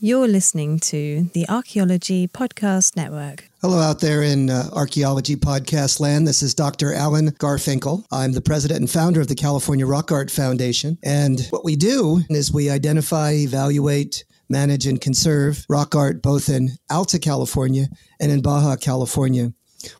You're listening to the Archaeology Podcast Network. Hello, out there in uh, archaeology podcast land. This is Dr. Alan Garfinkel. I'm the president and founder of the California Rock Art Foundation. And what we do is we identify, evaluate, manage, and conserve rock art both in Alta California and in Baja California.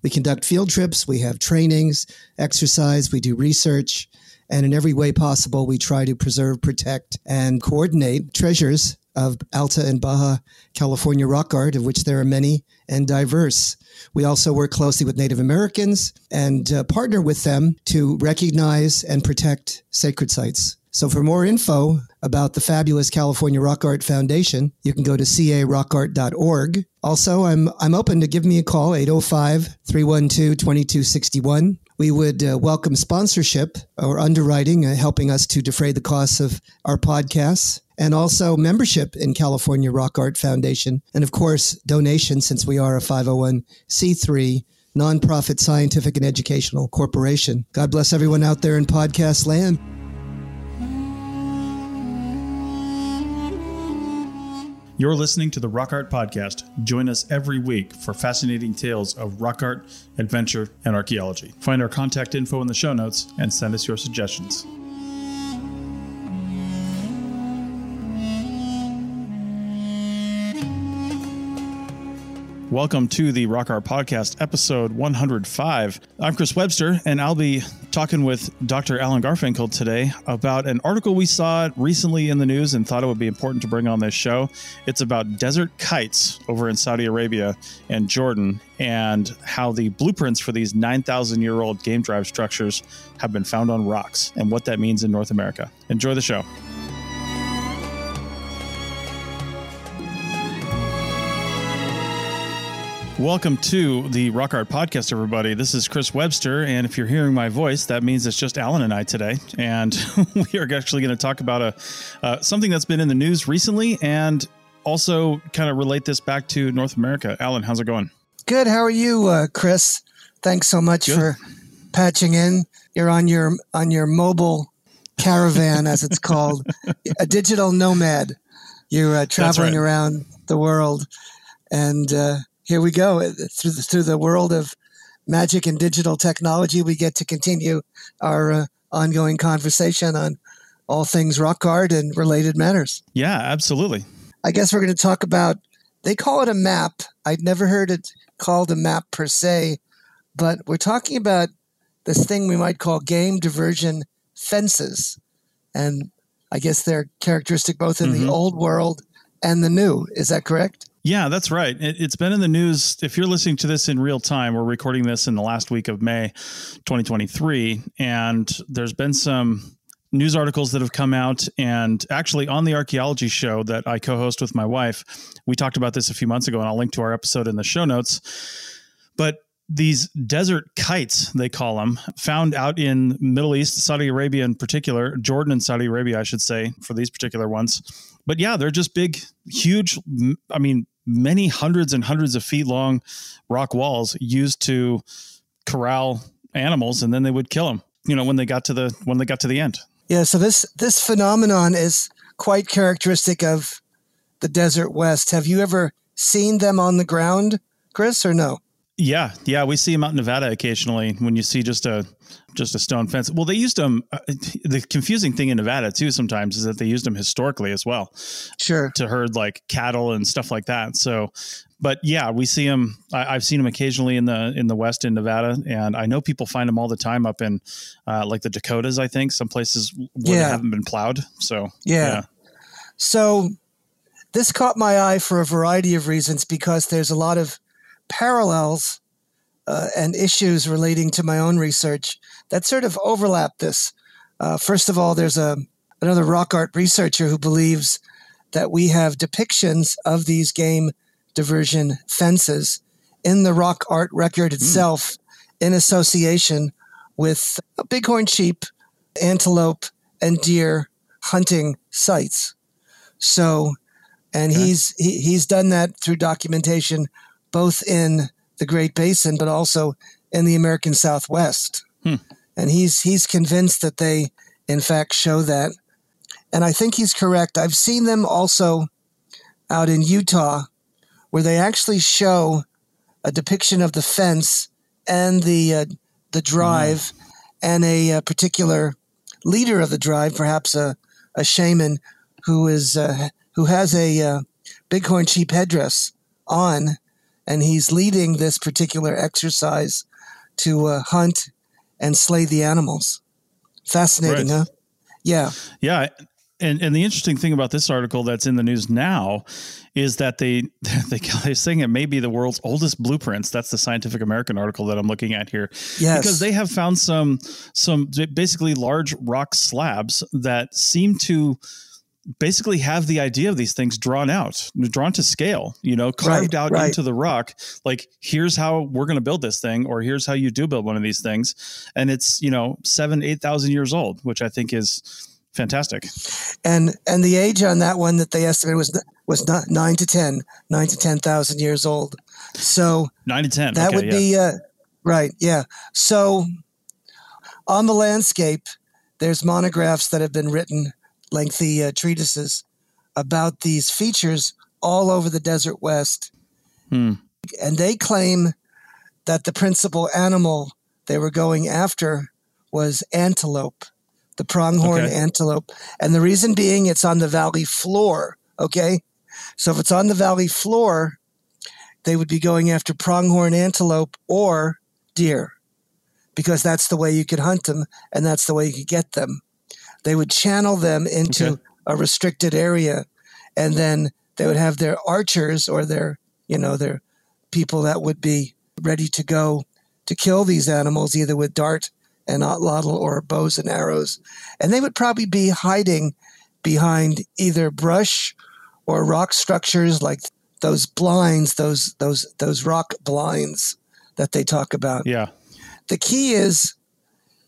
We conduct field trips, we have trainings, exercise, we do research, and in every way possible, we try to preserve, protect, and coordinate treasures of Alta and Baja California rock art, of which there are many and diverse. We also work closely with Native Americans and uh, partner with them to recognize and protect sacred sites. So, for more info about the fabulous California Rock Art Foundation, you can go to carockart.org. Also, I'm, I'm open to give me a call, 805 312 2261. We would uh, welcome sponsorship or underwriting, uh, helping us to defray the costs of our podcasts and also membership in California Rock Art Foundation. And of course, donations since we are a 501c3 nonprofit scientific and educational corporation. God bless everyone out there in podcast land. You're listening to the Rock Art Podcast. Join us every week for fascinating tales of rock art, adventure, and archaeology. Find our contact info in the show notes and send us your suggestions. Welcome to the Rock Art Podcast, episode 105. I'm Chris Webster, and I'll be talking with Dr. Alan Garfinkel today about an article we saw recently in the news and thought it would be important to bring on this show. It's about desert kites over in Saudi Arabia and Jordan and how the blueprints for these 9,000 year old game drive structures have been found on rocks and what that means in North America. Enjoy the show. Welcome to the Rock Art Podcast, everybody. This is Chris Webster, and if you're hearing my voice, that means it's just Alan and I today, and we are actually going to talk about a uh, something that's been in the news recently, and also kind of relate this back to North America. Alan, how's it going? Good. How are you, uh, Chris? Thanks so much Good. for patching in. You're on your on your mobile caravan, as it's called, a digital nomad. You're uh, traveling right. around the world, and uh, here we go through the, through the world of magic and digital technology. We get to continue our uh, ongoing conversation on all things rock art and related matters. Yeah, absolutely. I guess we're going to talk about. They call it a map. I'd never heard it called a map per se, but we're talking about this thing we might call game diversion fences, and I guess they're characteristic both in mm-hmm. the old world and the new. Is that correct? Yeah, that's right. It, has been in the news. If you're listening to this in real time, we're recording this in the last week of May 2023. And there's been some news articles that have come out. And actually, on the archaeology show that I co host with my wife, we talked about this a few months ago, and I'll link to our episode in the show notes. But these desert kites they call them found out in middle east saudi arabia in particular jordan and saudi arabia i should say for these particular ones but yeah they're just big huge i mean many hundreds and hundreds of feet long rock walls used to corral animals and then they would kill them you know when they got to the when they got to the end. Yeah so this this phenomenon is quite characteristic of the desert west. Have you ever seen them on the ground chris or no yeah, yeah, we see them out in Nevada occasionally when you see just a just a stone fence. Well, they used them. Uh, the confusing thing in Nevada too sometimes is that they used them historically as well. Sure. To herd like cattle and stuff like that. So, but yeah, we see them. I, have seen them occasionally in the in the west in Nevada, and I know people find them all the time up in uh, like the Dakotas. I think some places where yeah. they haven't been plowed. So yeah. yeah. So this caught my eye for a variety of reasons because there's a lot of parallels uh, and issues relating to my own research that sort of overlap this. Uh, first of all, there's a another rock art researcher who believes that we have depictions of these game diversion fences in the rock art record itself mm. in association with bighorn sheep, antelope, and deer hunting sites. So, and okay. he's he, he's done that through documentation both in the Great Basin but also in the American Southwest. Hmm. And he's he's convinced that they in fact show that. And I think he's correct. I've seen them also out in Utah where they actually show a depiction of the fence and the uh, the drive mm. and a, a, uh, particular leader of the drive, perhaps a, a shaman who is uh, who has a uh, bighorn sheep headdress on, and he's leading this particular exercise to uh, hunt and slay the animals. Fascinating, right. huh? Yeah. Yeah. And, and the interesting thing about this article that's in the news now is that they, they they're saying it may be the world's oldest blueprints. That's the Scientific American article that I'm looking at here. Yes. Because they have found some some basically large rock slabs that seem to basically have the idea of these things drawn out, drawn to scale, you know, carved right, out right. into the rock. Like, here's how we're going to build this thing, or here's how you do build one of these things. And it's, you know, seven, 8,000 years old, which I think is fantastic. And, and the age on that one that they estimated was, was not nine to 10, nine to 10,000 years old. So nine to 10, that okay, would yeah. be, uh, right. Yeah. So on the landscape, there's monographs that have been written lengthy uh, treatises about these features all over the desert west. Hmm. And they claim that the principal animal they were going after was antelope, the pronghorn okay. antelope. And the reason being it's on the valley floor. Okay. So if it's on the valley floor, they would be going after pronghorn antelope or deer because that's the way you could hunt them and that's the way you could get them. They would channel them into okay. a restricted area, and then they would have their archers or their, you know, their people that would be ready to go to kill these animals either with dart and atlatl or bows and arrows. And they would probably be hiding behind either brush or rock structures like those blinds, those those those rock blinds that they talk about. Yeah. The key is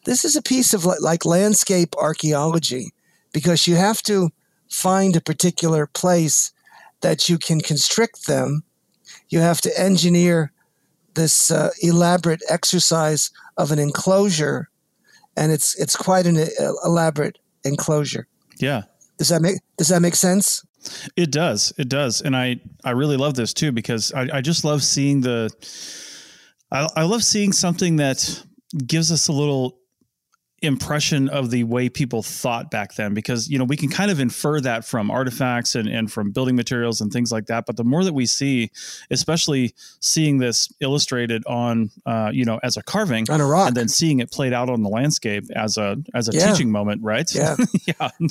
this is a piece of like landscape archaeology because you have to find a particular place that you can constrict them. You have to engineer this uh, elaborate exercise of an enclosure, and it's it's quite an uh, elaborate enclosure. Yeah. Does that make Does that make sense? It does. It does, and I I really love this too because I I just love seeing the. I, I love seeing something that gives us a little impression of the way people thought back then because you know we can kind of infer that from artifacts and, and from building materials and things like that. But the more that we see especially seeing this illustrated on uh, you know as a carving on a rock. and then seeing it played out on the landscape as a as a yeah. teaching moment right? Yeah. Yeah. And,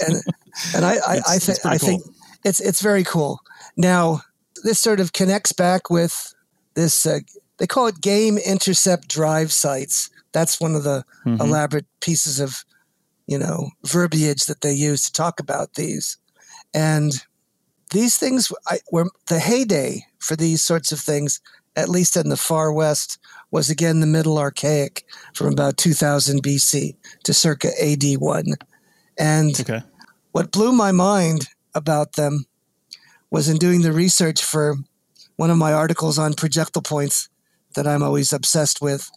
and i i, I, th- I cool. think it's it's very cool. Now this sort of connects back with this uh, they call it game intercept drive sites that's one of the mm-hmm. elaborate pieces of, you know, verbiage that they use to talk about these. And these things I, were the heyday for these sorts of things, at least in the far west, was again the Middle Archaic from about 2000 BC to circa AD 1. And okay. what blew my mind about them was in doing the research for one of my articles on projectile points that I'm always obsessed with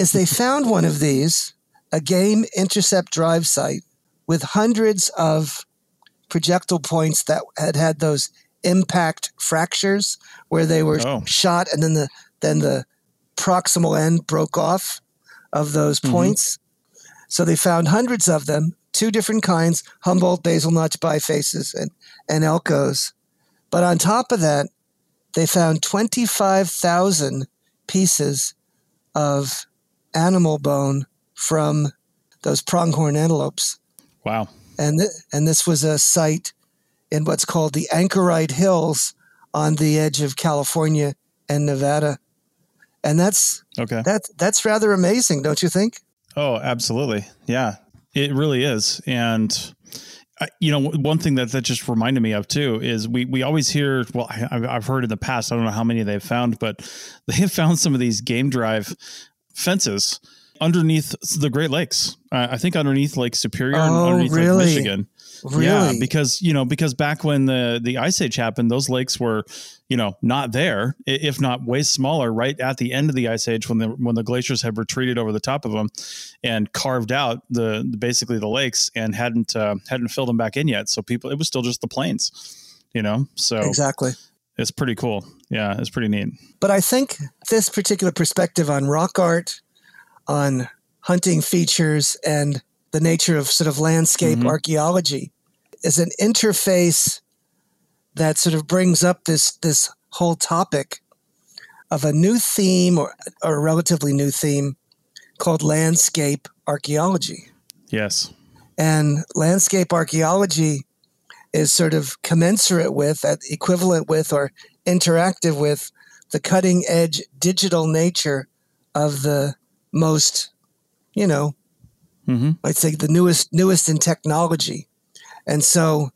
is they found one of these, a game intercept drive site with hundreds of projectile points that had had those impact fractures where they were oh. shot and then the then the proximal end broke off of those mm-hmm. points. So they found hundreds of them, two different kinds, Humboldt, basal notch bifaces, and, and Elkos. But on top of that, they found 25,000 pieces of animal bone from those pronghorn antelopes. Wow. And, th- and this was a site in what's called the Anchorite Hills on the edge of California and Nevada. And that's okay. That, that's rather amazing, don't you think? Oh, absolutely. Yeah, it really is. And uh, you know, one thing that that just reminded me of too is we we always hear. Well, I, I've heard in the past. I don't know how many they've found, but they have found some of these game drive fences underneath the Great Lakes. Uh, I think underneath Lake Superior Oh, and underneath really? Lake Michigan. Really? Yeah, because you know, because back when the the ice age happened, those lakes were, you know, not there, if not way smaller, right at the end of the ice age when the when the glaciers had retreated over the top of them, and carved out the, the basically the lakes and hadn't uh, hadn't filled them back in yet. So people, it was still just the plains, you know. So exactly. It's pretty cool. Yeah, it's pretty neat. But I think this particular perspective on rock art, on hunting features, and the nature of sort of landscape Mhm. archaeology is an interface that sort of brings up this this whole topic of a new theme or, or a relatively new theme called landscape archaeology. Yes. And landscape archaeology is sort of commensurate with, at equivalent with, or interactive with the cutting edge digital nature of the most, you know, hmm I'd say the newest newest in technology. And so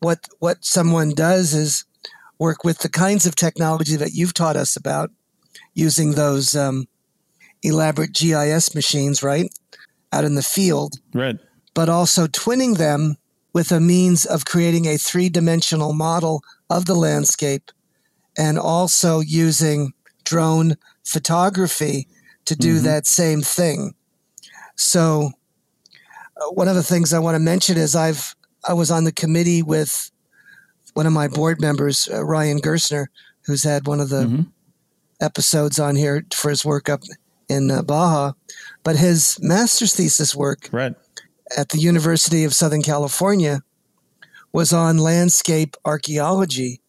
what what someone does is work with the kinds of technology that you've taught us about using those um, elaborate GIS machines, right? Out in the field Right. but also twinning them with a means of creating a three dimensional model of the landscape and also using drone photography to do Mhm. that same thing. So, uh, one of the things I want to mention is I've I was on the committee with one of my board members, uh, Ryan Gersner, who's had one of the Mhm. episodes on here for his work up in uh, Baja, but his master's thesis work Right. At the University of Southern California was on landscape archaeology,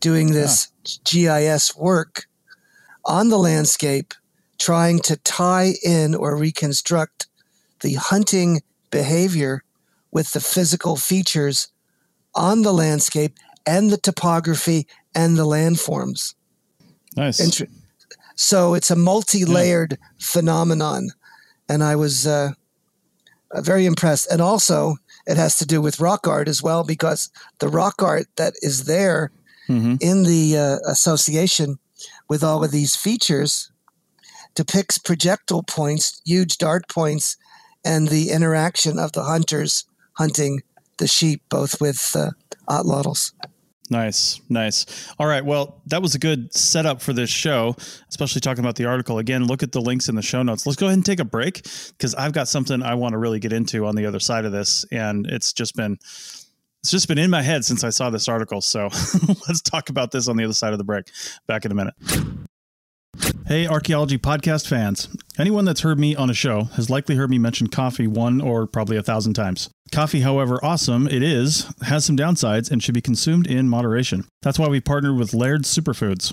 doing this GIS work on the landscape, trying to tie in or reconstruct the hunting behavior with the physical features on the landscape and the topography and the landforms. Nice. Inter- so it's a multi-layered phenomenon, and I was uh, uh, very impressed. And also, it has to do with rock art as well, because the rock art that is there hmm in the uh, association with all of these features depicts projectile points, huge dart points, and the interaction of the hunters hunting the sheep, both with uh, atlatls. Nice, nice. All right. Well, that was a good setup for this show, especially talking about the article. Again, look at the links in the show notes. Let's go ahead and take a break because I've got something I want to really get into on the other side of this, and it's just been it's just been in my head since I saw this article. So let's talk about this on the other side of the break. Back in a minute. Hey, archaeology podcast fans. Anyone that's heard me on a show has likely heard me mention coffee one or probably a thousand times. Coffee, however awesome it is, has some downsides and should be consumed in moderation. That's why we partnered with Laird Superfoods.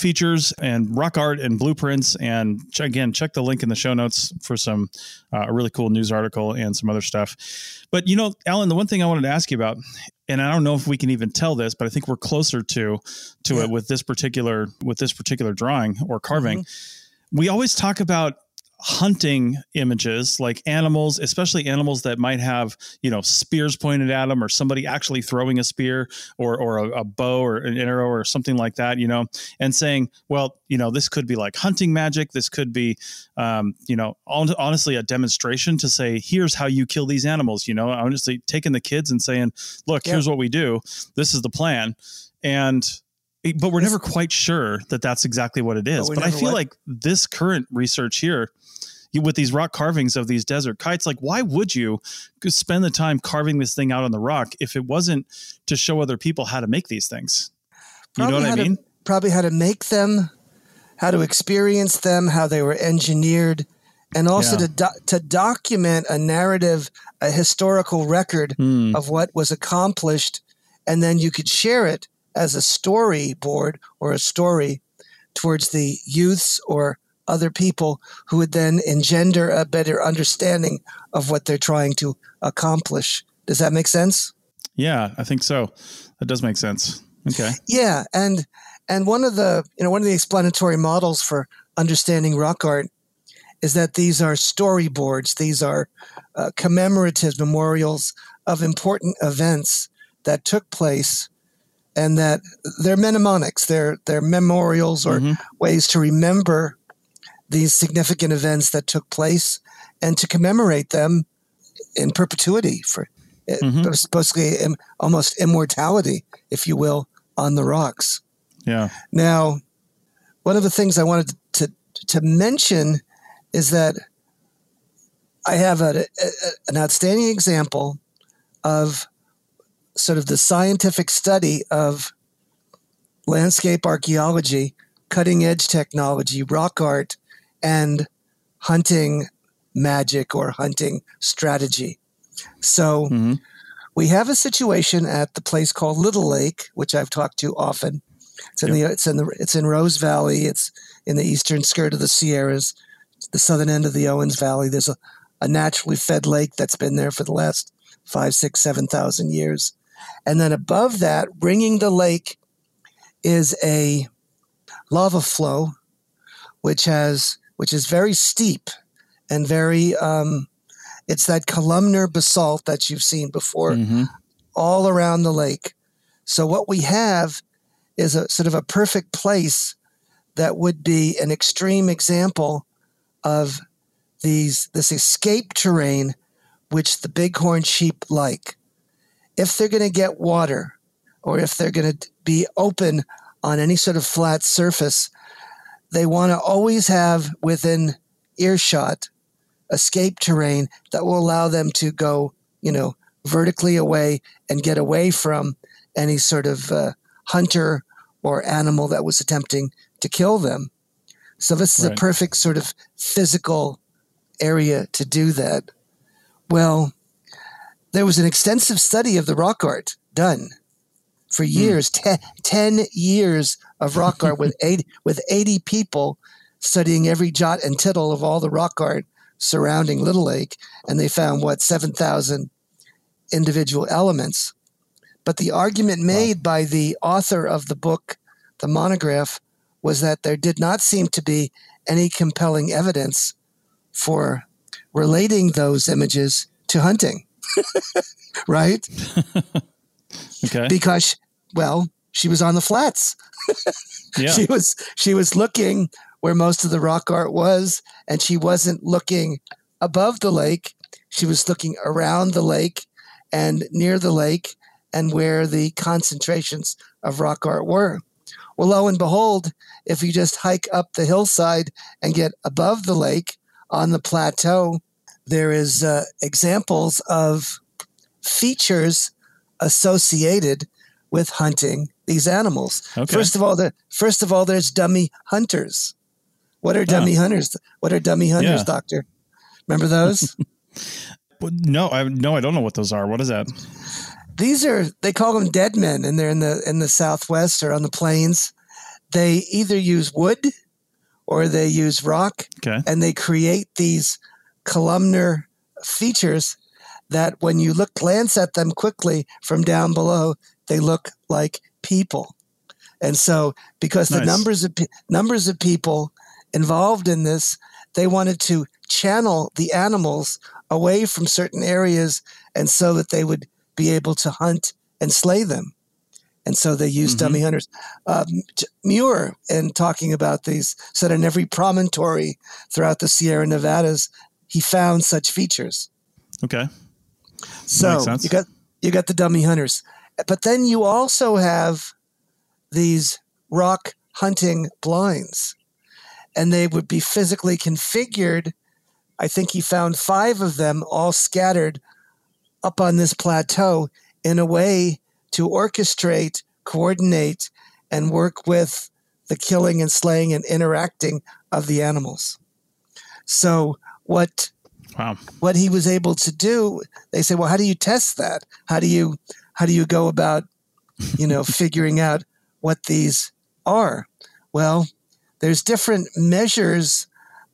features and rock art and blueprints. And ch- again check the link in the show notes for some uh, a really cool news article and some other stuff. But you know alan the one thing i wanted to ask you about and i don't know if we can even tell this but i think we're closer to to Yeah. it with this particular with this particular drawing or carving. We always talk about hunting images like animals especially animals that might have you know spears pointed at them or somebody actually throwing a spear or or a, a bow or an arrow or something like that you know and saying well you know this could be like hunting magic this could be um, you know hon- honestly a demonstration to say here's how you kill these animals you know honestly taking the kids and saying look Yeah. here's what we do this is the plan and but we're never quite sure that that's exactly what it is we but i feel what? like this current research here with these rock carvings of these desert kites like why would you spend the time carving this thing out on the rock if it wasn't to show other people how to make these things you know what i how to- mean probably how to make them, how to experience them, how they were engineered, and also Yeah. to do- to document a narrative, a historical record Hmm. of what was accomplished and then you could share it as a storyboard or a story towards the youths or other people who would then engender a better understanding of what they're trying to accomplish. Does that make sense? Yeah, I think so. That does make sense. Okay. Yeah, and and one of the you know one of the explanatory models for understanding rock art is that these are storyboards. These are uh, commemorative memorials of important events that took place and that they're mnemonics they're they're memorials or mm-hmm. ways to remember these significant events that took place and to commemorate them in perpetuity for mm-hmm. supposedly almost immortality if you will on the rocks yeah now one of the things i wanted to to mention is that i have a, a, an outstanding example of sort of the scientific study of landscape archaeology, cutting edge technology, rock art, and hunting magic or hunting strategy. So mm-hmm. we have a situation at the place called Little Lake, which I've talked to often. It's in yep. the it's in the it's in Rose Valley. It's in the eastern skirt of the Sierras, the southern end of the Owens Valley. There's a, a naturally fed lake that's been there for the last five, six, seven thousand years. And then above that, ringing the lake, is a lava flow, which has which is very steep and very. Um, it's that columnar basalt that you've seen before, mm-hmm. all around the lake. So what we have is a sort of a perfect place that would be an extreme example of these this escape terrain which the bighorn sheep like if they're going to get water or if they're going to be open on any sort of flat surface, they want to always have within earshot escape terrain that will allow them to go, you know, vertically away and get away from any sort of uh, hunter or animal that was attempting to kill them. So this is right. a perfect sort of physical area to do that. Well, there was an extensive study of the rock art done for hmm. years, mm. ten, 10 years of rock art with 80, with 80 people studying every jot and tittle of all the rock art surrounding Little Lake. And they found, what, 7,000 individual elements. But the argument made wow. by the author of the book, the monograph, was that there did not seem to be any compelling evidence for relating those images to hunting. right? okay. Because, well, she was on the flats. Yeah. She was she was looking where most of the rock art was, and she wasn't looking above the lake. She was looking around the lake and near the lake and where the concentrations of rock art were. Well, lo and behold, if you just hike up the hillside and get above the lake on the plateau, there is uh, examples of features associated with hunting these animals. Okay. First of all, the, first of all, there's dummy hunters. What are ah. dummy oh. hunters? What are dummy hunters, yeah. Doctor? Remember those? no, I no, I don't know what those are. What is that? These are they call them dead men, and they're in the in the southwest or on the plains. They either use wood or they use rock, okay. and they create these columnar features that when you look glance at them quickly from down below, they look like people. And so, because nice. the numbers of numbers of people involved in this, they wanted to channel the animals away from certain areas, and so that they would be able to hunt and slay them. And so they used mm-hmm. dummy hunters. Um, Muir, in talking about these, said in every promontory throughout the Sierra Nevadas, he found such features. Okay. So you got you got the dummy hunters, but then you also have these rock hunting blinds, and they would be physically configured. I think he found five of them all scattered up on this plateau in a way to orchestrate, coordinate, and work with the killing and slaying and interacting of the animals. So what wow. what he was able to do. They say, well, how do you test that? How do you how do you go about you know, figuring out what these are. Well, there's different measures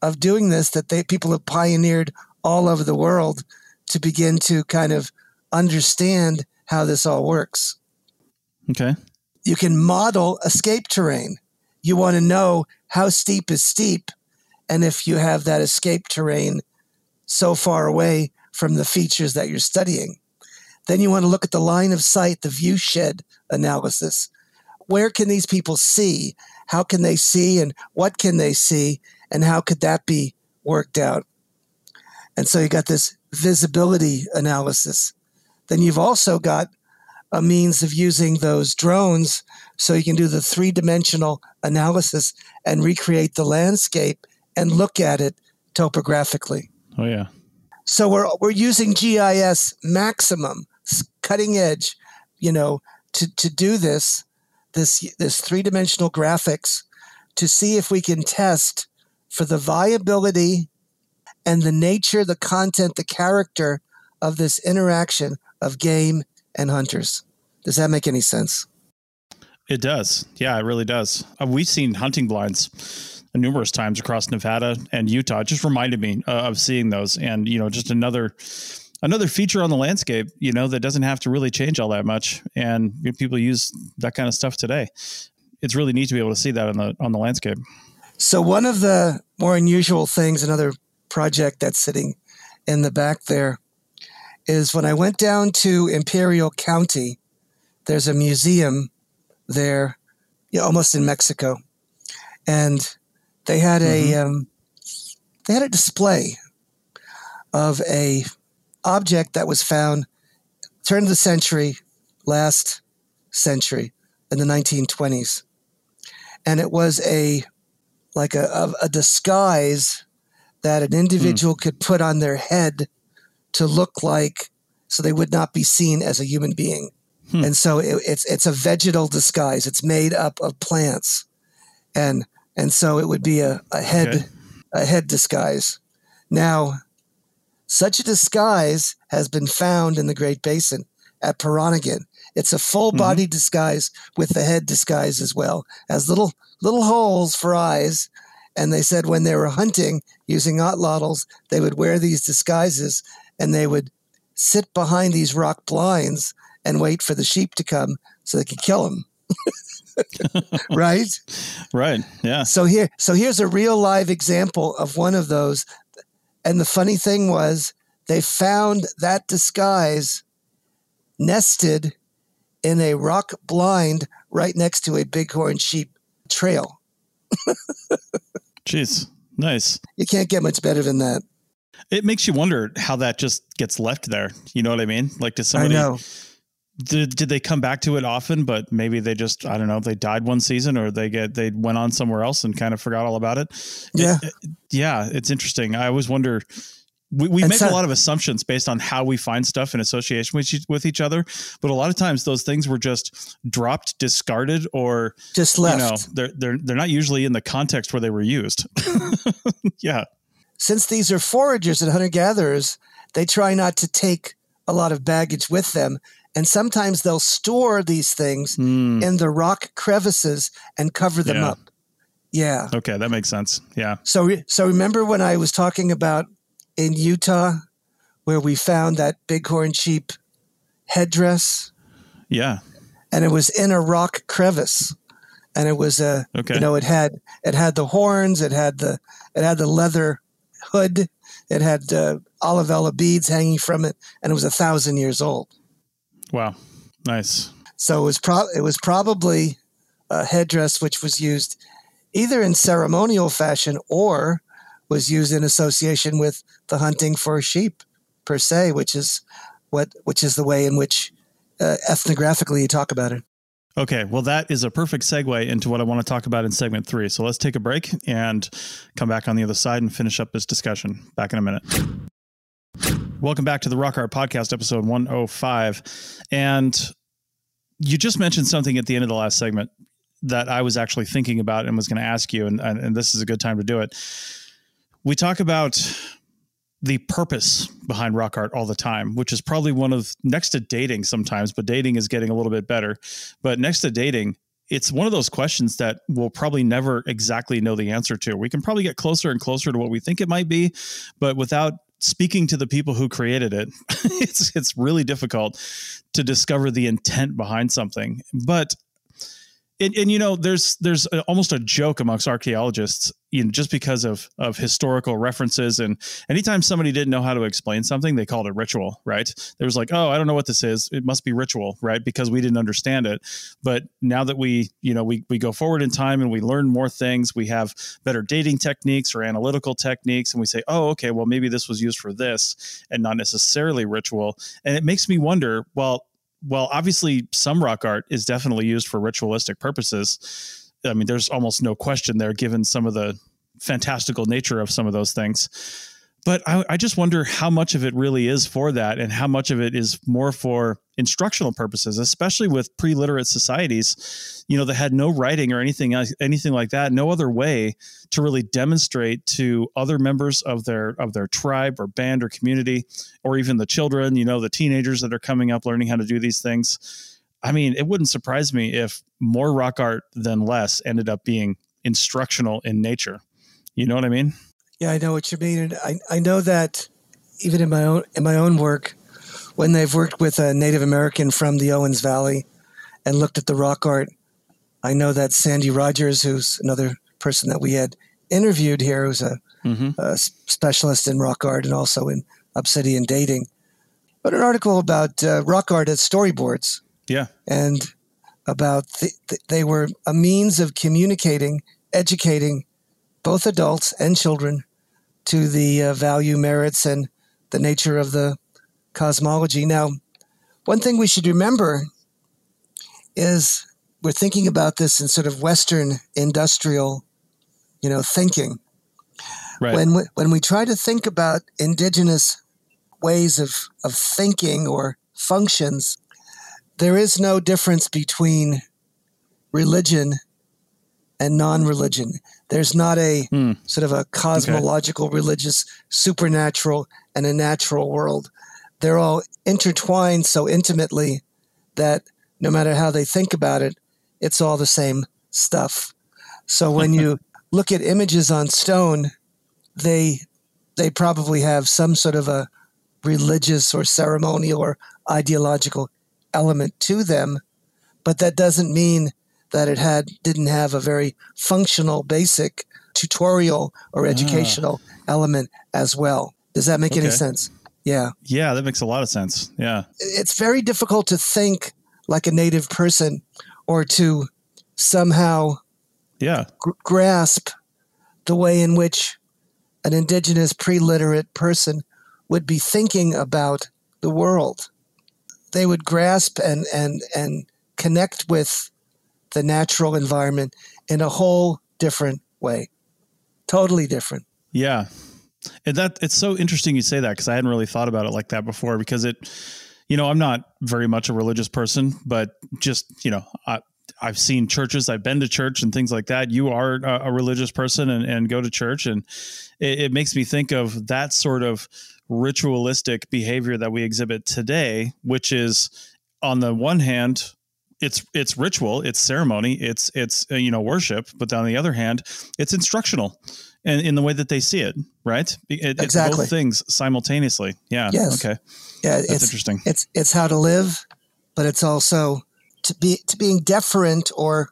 of doing this that they people have pioneered all over the world to begin to kind of understand how this all works. Okay. You can model escape terrain. You want to know how steep is steep and if you have that escape terrain so far away from the features that you're studying. Then you want to look at the line of sight, the view shed analysis. Where can these people see? How can they see and what can they see? And how could that be worked out? And so you got this visibility analysis. Then you've also got a means of using those drones so you can do the three dimensional analysis and recreate the landscape and look at it topographically. Oh, yeah. So we're, we're using GIS maximum, cutting edge, you know, to, to do this, this, this three dimensional graphics to see if we can test for the viability and the nature, the content, the character of this interaction of game and hunters. Does that make any sense? It does. Yeah, it really does. Uh, we've seen hunting blinds numerous times across Nevada and Utah. It just reminded me uh, of seeing those, and you know, just another another feature on the landscape. You know, that doesn't have to really change all that much, and people use that kind of stuff today. It's really neat to be able to see that on the on the landscape. So one of the more unusual things, another project that's sitting in the back there, is when I went down to Imperial County. There's a museum there, you know, almost in Mexico, and they had mm-hmm. a um, they had a display of a object that was found turn of the century, last century, in the 1920s, and it was a like a, a, a disguise that an individual mm. could put on their head to look like so they would not be seen as a human being. Hmm. And so it, it's it's a vegetal disguise. It's made up of plants, and and so it would be a, a head okay. a head disguise. Now, such a disguise has been found in the Great Basin at Pahranagat. It's a full body mm-hmm. disguise with the head disguise as well, as little little holes for eyes. And they said when they were hunting using atlatls, they would wear these disguises and they would sit behind these rock blinds and wait for the sheep to come so they could kill them. right? Right. Yeah. So here so here's a real live example of one of those. And the funny thing was they found that disguise nested in a rock blind right next to a bighorn sheep trail. Jeez. Nice. You can't get much better than that. It makes you wonder how that just gets left there. You know what I mean? Like, does somebody did, did they come back to it often but maybe they just i don't know they died one season or they get they went on somewhere else and kind of forgot all about it? Yeah. it, yeah it's interesting. I always wonder we, we make so, a lot of assumptions based on how we find stuff in association with, with each other but a lot of times those things were just dropped discarded or just left. you know they're they're, they're not usually in the context where they were used. Yeah. Since these are foragers and hunter gatherers they try not to take a lot of baggage with them and sometimes they'll store these things mm. in the rock crevices and cover them yeah. up. Yeah. Okay, that makes sense. Yeah. So so remember when I was talking about in Utah where we found that bighorn sheep headdress? Yeah. And it was in a rock crevice. And it was a okay. you know it had it had the horns, it had the it had the leather hood, it had uh, olivella beads hanging from it, and it was a thousand years old. Wow, nice. So it was pro- it was probably a headdress which was used either in ceremonial fashion or was used in association with the hunting for sheep per se, which is what which is the way in which uh, ethnographically you talk about it. Okay, well, that is a perfect segue into what I want to talk about in segment three. So let's take a break and come back on the other side and finish up this discussion. Back in a minute. Welcome back to the Rock Art Podcast, episode 105. And you just mentioned something at the end of the last segment that I was actually thinking about and was going to ask you, and, and, and this is a good time to do it. We talk about the purpose behind rock art all the time, which is probably one of next to dating sometimes, but dating is getting a little bit better. But next to dating, it's one of those questions that we'll probably never exactly know the answer to. We can probably get closer and closer to what we think it might be, but without speaking to the people who created it, it's it's really difficult to discover the intent behind something. But and, and you know there's there's a, almost a joke amongst archaeologists you know just because of of historical references. And anytime somebody didn't know how to explain something they called it ritual right? There was like oh i don't know what this is. It must be ritual right? Because we didn't understand it. But now that we you know we, we go forward in time and we learn more things we have better dating techniques or analytical techniques and we say oh okay well maybe this was used for this and not necessarily ritual. And it makes me wonder well well, obviously, some rock art is definitely used for ritualistic purposes. I mean, there's almost no question there, given some of the fantastical nature of some of those things but I, I, just wonder how much of it really is for that and how much of it is more for instructional purposes especially with pre-literate societies you know that had no writing or anything uh, anything like that no other way to really demonstrate to other members of their of their tribe or band or community or even the children you know the teenagers that are coming up learning how to do these things. I mean it wouldn't surprise me if more rock art than less ended up being instructional in nature. You know what i mean? Yeah, I know what you mean, and I I know that even in my own in my own work, when they've worked with a Native American from the Owens Valley and looked at the rock art, I know that Sandy Rogers, who's another person that we had interviewed here, who's a, mm-hmm. a specialist in rock art and also in obsidian dating, but an article about uh, rock art as storyboards. Yeah, and about the, they were a means of communicating, educating both adults and children to the uh, value, merits, and the nature of the cosmology. Now, one thing we should remember is we're thinking about this in sort of Western industrial, you know, thinking. Right. When we, when we try to think about indigenous ways of, of thinking or functions, there is no difference between religion and non-religion. There's not a hmm. sort of a cosmological, okay. religious, supernatural, and a natural world. They're all intertwined so intimately that no matter how they think about it, it's all the same stuff. So when you look at images on stone, they they probably have some sort of a religious or ceremonial or ideological element to them, but that doesn't mean that it had didn't have a very functional basic tutorial or ah. educational element as well. Does that make okay. any sense? Yeah. Yeah, that makes a lot of sense. Yeah. It's very difficult to think like a native person or to somehow yeah gr- grasp the way in which an indigenous pre-literate person would be thinking about the world. They would grasp and and and connect with the natural environment in a whole different way. Totally different. Yeah. And that it's so interesting you say that because I hadn't really thought about it like that before because it you know, I'm not very much a religious person, but just, you know, I, I've seen churches, I've been to church and things like that. You are a, religious person and, and, go to church. And it, it makes me think of that sort of ritualistic behavior that we exhibit today, which is on the one hand, it's it's ritual, it's ceremony, it's it's uh, you know worship, but on the other hand, it's instructional, and in the way that they see it, right? It, exactly. It's both things simultaneously. Yeah. Yes. Okay. Yeah, that's it's, interesting. It's it's how to live, but it's also to be to being deferent or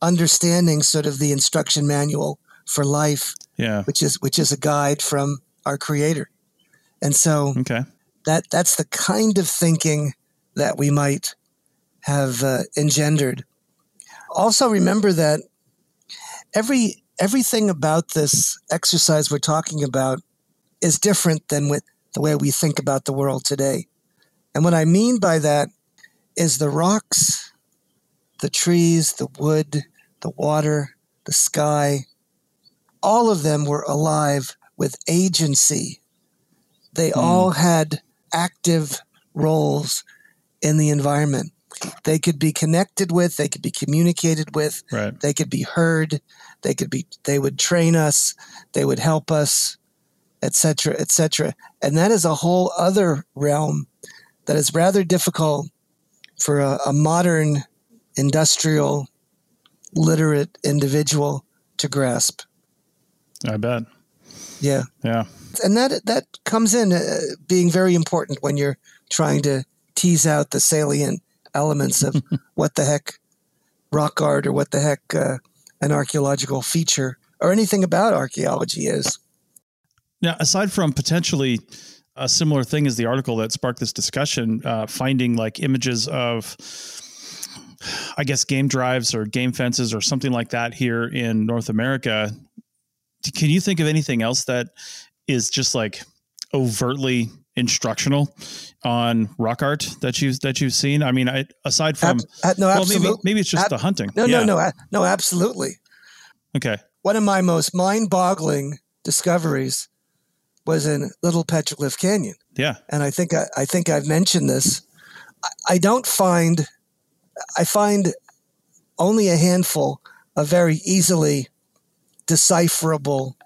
understanding sort of the instruction manual for life. Yeah. Which is which is a guide from our creator. And so okay. that that's the kind of thinking that we might have uh, engendered. Also, remember that every everything about this exercise we're talking about is different than with the way we think about the world today. And what I mean by that is the rocks, the trees, the wood, the water, the sky, all of them were alive with agency. They mm. all had active roles in the environment they could be connected with, they could be communicated with, right. they could be heard, they could be they would train us, they would help us, etc., etc. And that is a whole other realm that is rather difficult for a, a modern industrial literate individual to grasp. I bet. Yeah. Yeah. And that that comes in uh, being very important when you're trying to tease out the salient elements of what the heck rock art or what the heck uh, an archaeological feature or anything about archaeology is. Now, aside from potentially a similar thing as the article that sparked this discussion, uh, finding like images of, I guess, game drives or game fences or something like that here in North America. Can you think of anything else that is just like overtly instructional on rock art that you've that you've seen? I mean, I, aside from Ab- no, well, absolutely. maybe maybe it's just Ab- the hunting. No, Yeah. no, no, no, absolutely. Okay. One of my most mind-boggling discoveries was in Little Petroglyph Canyon. Yeah. and I think I, I think I've mentioned this. I, I don't find I find only a handful of very easily decipherable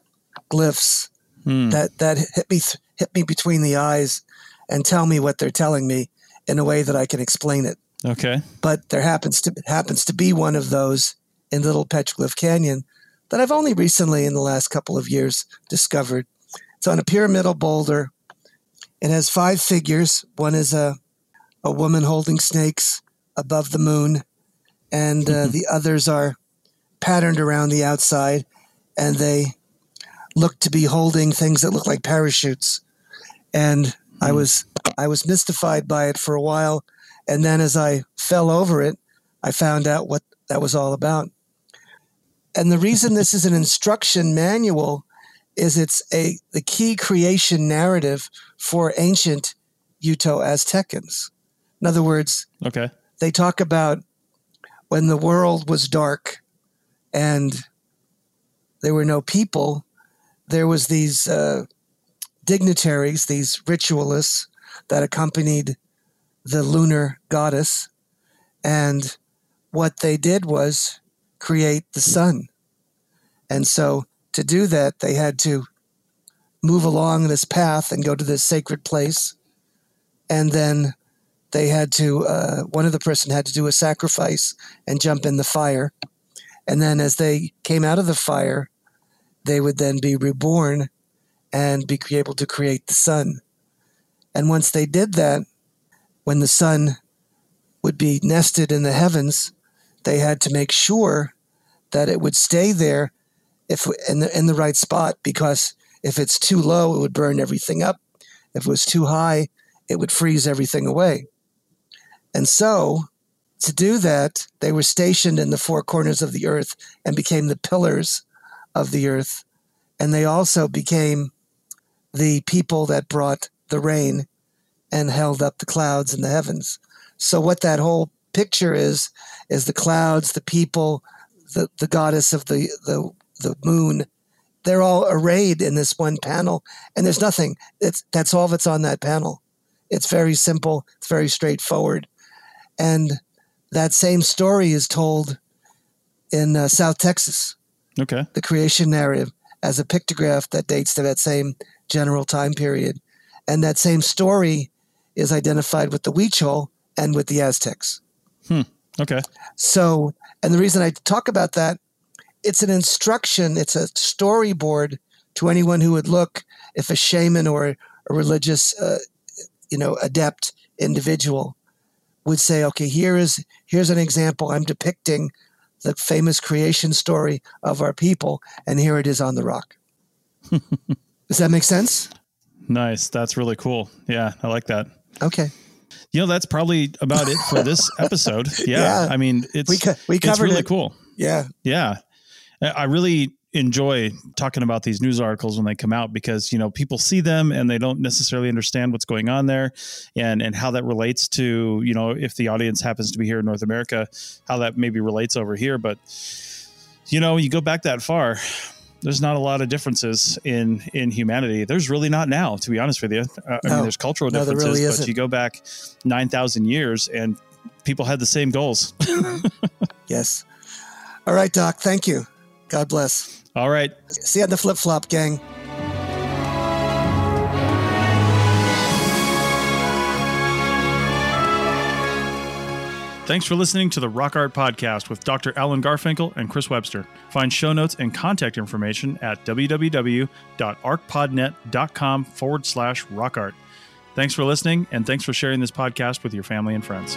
glyphs Hmm. that that hit me th- hit me between the eyes and tell me what they're telling me in a way that I can explain it. Okay. But there happens to happens to be one of those in Little Petroglyph Canyon that I've only recently, in the last couple of years, discovered. It's on a pyramidal boulder. It has five figures. One is a a woman holding snakes above the moon, and uh, the others are patterned around the outside, and they look to be holding things that look like parachutes. And I was I was mystified by it for a while, and then as I fell over it, I found out what that was all about. And the reason this is an instruction manual is it's a the key creation narrative for ancient Uto Aztecans. In other words, Okay. they talk about when the world was dark and there were no people, there was these uh, dignitaries, these ritualists that accompanied the lunar goddess, and what they did was create the sun. And so to do that, they had to move along this path and go to this sacred place, and then they had to uh, one of the person had to do a sacrifice and jump in the fire. And then as they came out of the fire they would then be reborn and be able to create the sun. And once they did that when the sun would be nested in the heavens they had to make sure that it would stay there if in the in the right spot because if it's too low it would burn everything up. If it was too high it would freeze everything away. And so, to do that, they were stationed in the four corners of the earth and became the pillars of the earth. And they also became the people that brought the rain and held up the clouds in the heavens. So, what that whole picture is, is the clouds, the people, the, the goddess of the, the, the moon. They're all arrayed in this one panel, and there's nothing. It's, that's all that's on that panel. It's very simple, it's very straightforward. And that same story is told in uh, South Texas, Okay. the creation narrative, as a pictograph that dates to that same general time period. And that same story is identified with the Huichol and with the Aztecs. Okay. So, and the reason I talk about that, it's an instruction, it's a storyboard to anyone who would look if a shaman or a religious, uh, you know, adept individual would say, okay, here is here's an example. I'm depicting the famous creation story of our people, and here it is on the rock. Does that make sense? Nice. That's really cool. Yeah, I like that. Okay, You know, that's probably about it for this episode. Yeah. Yeah. I mean, it's we co- we it's really it. cool. Yeah, Yeah. I I really enjoy talking about these news articles when they come out because, you know, people see them and they don't necessarily understand what's going on there and and how that relates to, you know, if the audience happens to be here in North America, how that maybe relates over here, but you know, you go back that far, there's not a lot of differences in in humanity. There's really not now, to be honest with you. Uh, I mean, there's cultural No, differences, really but you go back 9,000 years and people had the same goals. yes. All right, Doc. Thank you. God bless. All right. See you on the flip flop, gang. Thanks for listening to the Rock Art Podcast with Dr. Alan Garfinkel and Chris Webster. Find show notes and contact information at www.archpodnet.com forward slash rock art. Thanks for listening, and thanks for sharing this podcast with your family and friends.